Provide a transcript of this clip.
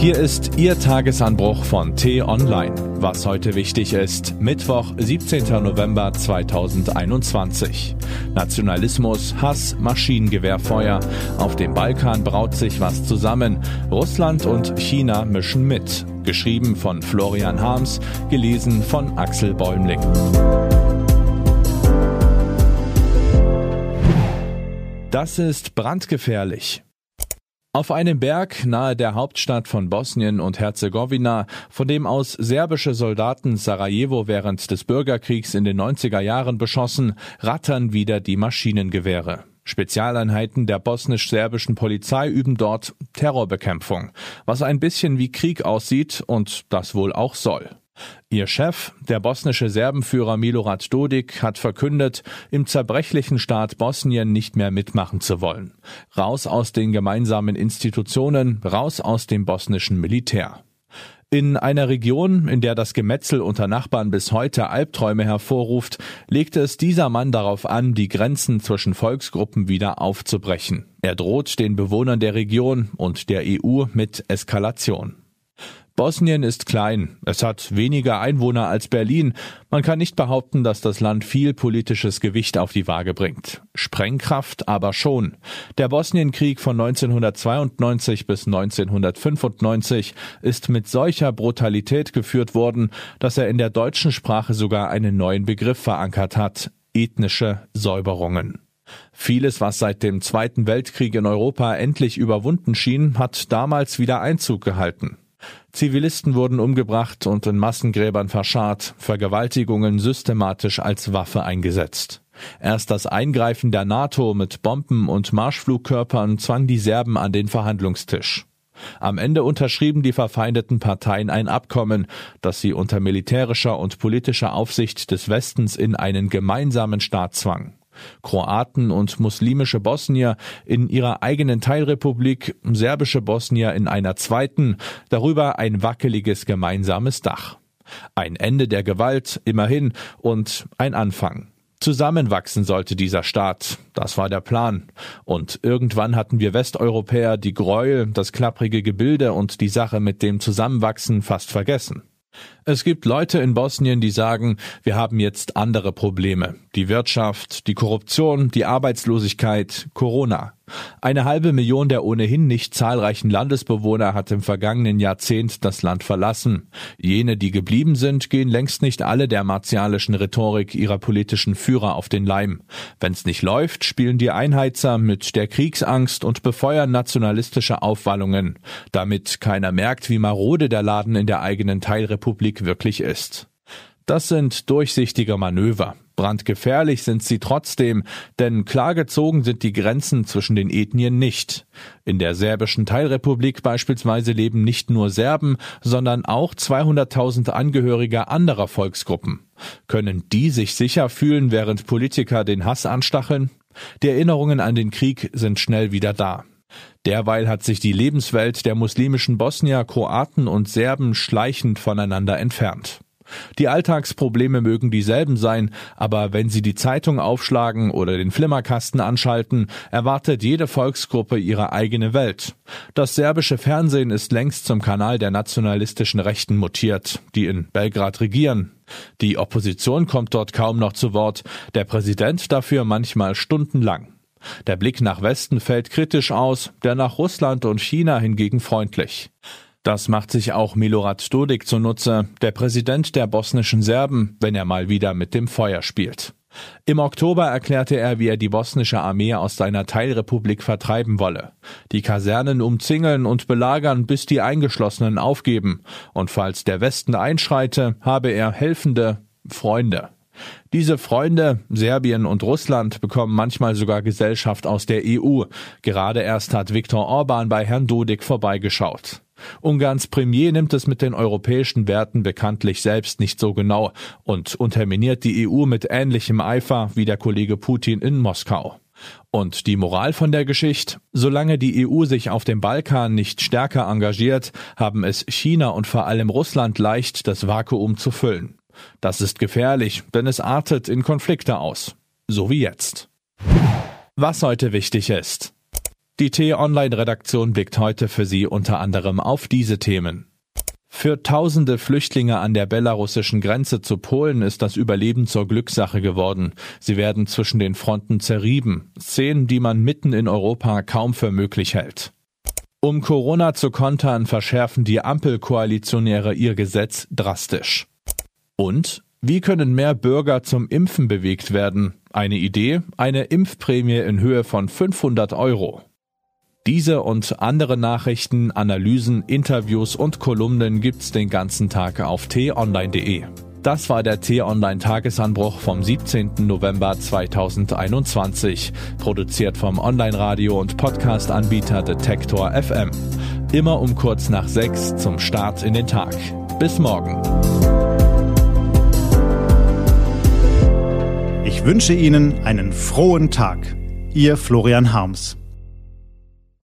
Hier ist Ihr Tagesanbruch von T-Online. Was heute wichtig ist, Mittwoch, 17. November 2021. Nationalismus, Hass, Maschinengewehrfeuer. Auf dem Balkan braut sich was zusammen. Russland und China mischen mit. Geschrieben von Florian Harms, gelesen von Axel Bäumling. Das ist brandgefährlich. Auf einem Berg nahe der Hauptstadt von Bosnien und Herzegowina, von dem aus serbische Soldaten Sarajevo während des Bürgerkriegs in den 90er Jahren beschossen, rattern wieder die Maschinengewehre. Spezialeinheiten der bosnisch-serbischen Polizei üben dort Terrorbekämpfung, was ein bisschen wie Krieg aussieht und das wohl auch soll. Ihr Chef, der bosnische Serbenführer Milorad Dodik, hat verkündet, im zerbrechlichen Staat Bosnien nicht mehr mitmachen zu wollen. Raus aus den gemeinsamen Institutionen, raus aus dem bosnischen Militär. In einer Region, in der das Gemetzel unter Nachbarn bis heute Albträume hervorruft, legt es dieser Mann darauf an, die Grenzen zwischen Volksgruppen wieder aufzubrechen. Er droht den Bewohnern der Region und der EU mit Eskalation. Bosnien ist klein, es hat weniger Einwohner als Berlin. Man kann nicht behaupten, dass das Land viel politisches Gewicht auf die Waage bringt. Sprengkraft aber schon. Der Bosnienkrieg von 1992 bis 1995 ist mit solcher Brutalität geführt worden, dass er in der deutschen Sprache sogar einen neuen Begriff verankert hat. Ethnische Säuberungen. Vieles, was seit dem Zweiten Weltkrieg in Europa endlich überwunden schien, hat damals wieder Einzug gehalten. Zivilisten wurden umgebracht und in Massengräbern verscharrt, Vergewaltigungen systematisch als Waffe eingesetzt. Erst das Eingreifen der NATO mit Bomben und Marschflugkörpern zwang die Serben an den Verhandlungstisch. Am Ende unterschrieben die verfeindeten Parteien ein Abkommen, das sie unter militärischer und politischer Aufsicht des Westens in einen gemeinsamen Staat zwang. Kroaten und muslimische Bosnier in ihrer eigenen Teilrepublik, serbische Bosnier in einer zweiten, darüber ein wackeliges gemeinsames Dach. Ein Ende der Gewalt, immerhin, und ein Anfang. Zusammenwachsen sollte dieser Staat, das war der Plan. Und irgendwann hatten wir Westeuropäer die Gräuel, das klapprige Gebilde und die Sache mit dem Zusammenwachsen fast vergessen. Es gibt Leute in Bosnien, die sagen, wir haben jetzt andere Probleme. Die Wirtschaft, die Korruption, die Arbeitslosigkeit, Corona. Eine halbe Million der ohnehin nicht zahlreichen Landesbewohner hat im vergangenen Jahrzehnt das Land verlassen. Jene, die geblieben sind, gehen längst nicht alle der martialischen Rhetorik ihrer politischen Führer auf den Leim. Wenn's nicht läuft, spielen die Einheizer mit der Kriegsangst und befeuern nationalistische Aufwallungen, damit keiner merkt, wie marode der Laden in der eigenen Teilrepublik wirklich ist. Das sind durchsichtige Manöver. Brandgefährlich sind sie trotzdem, denn klar gezogen sind die Grenzen zwischen den Ethnien nicht. In der serbischen Teilrepublik beispielsweise leben nicht nur Serben, sondern auch 200.000 Angehörige anderer Volksgruppen. Können die sich sicher fühlen, während Politiker den Hass anstacheln? Die Erinnerungen an den Krieg sind schnell wieder da. Derweil hat sich die Lebenswelt der muslimischen Bosnier, Kroaten und Serben schleichend voneinander entfernt. Die Alltagsprobleme mögen dieselben sein, aber wenn Sie die Zeitung aufschlagen oder den Flimmerkasten anschalten, erwartet jede Volksgruppe ihre eigene Welt. Das serbische Fernsehen ist längst zum Kanal der nationalistischen Rechten mutiert, die in Belgrad regieren. Die Opposition kommt dort kaum noch zu Wort, der Präsident dafür manchmal stundenlang. Der Blick nach Westen fällt kritisch aus, der nach Russland und China hingegen freundlich. Das macht sich auch Milorad Dodik zunutze, der Präsident der bosnischen Serben, wenn er mal wieder mit dem Feuer spielt. Im Oktober erklärte er, wie er die bosnische Armee aus seiner Teilrepublik vertreiben wolle. Die Kasernen umzingeln und belagern, bis die Eingeschlossenen aufgeben. Und falls der Westen einschreite, habe er helfende Freunde. Diese Freunde, Serbien und Russland, bekommen manchmal sogar Gesellschaft aus der EU. Gerade erst hat Viktor Orban bei Herrn Dodik vorbeigeschaut. Ungarns Premier nimmt es mit den europäischen Werten bekanntlich selbst nicht so genau und unterminiert die EU mit ähnlichem Eifer wie der Kollege Putin in Moskau. Und die Moral von der Geschichte? Solange die EU sich auf dem Balkan nicht stärker engagiert, haben es China und vor allem Russland leicht, das Vakuum zu füllen. Das ist gefährlich, denn es artet in Konflikte aus. So wie jetzt. Was heute wichtig ist. Die T-Online-Redaktion blickt heute für Sie unter anderem auf diese Themen. Für tausende Flüchtlinge an der belarussischen Grenze zu Polen ist das Überleben zur Glückssache geworden. Sie werden zwischen den Fronten zerrieben. Szenen, die man mitten in Europa kaum für möglich hält. Um Corona zu kontern, verschärfen die Ampelkoalitionäre ihr Gesetz drastisch. Und wie können mehr Bürger zum Impfen bewegt werden? Eine Idee, eine Impfprämie in Höhe von 500 Euro. Diese und andere Nachrichten, Analysen, Interviews und Kolumnen gibt's den ganzen Tag auf t-online.de. Das war der T-Online Tagesanbruch vom 17. November 2021, produziert vom Online-Radio und Podcast-Anbieter Detektor FM. Immer um kurz nach sechs zum Start in den Tag. Bis morgen. Ich wünsche Ihnen einen frohen Tag. Ihr Florian Harms.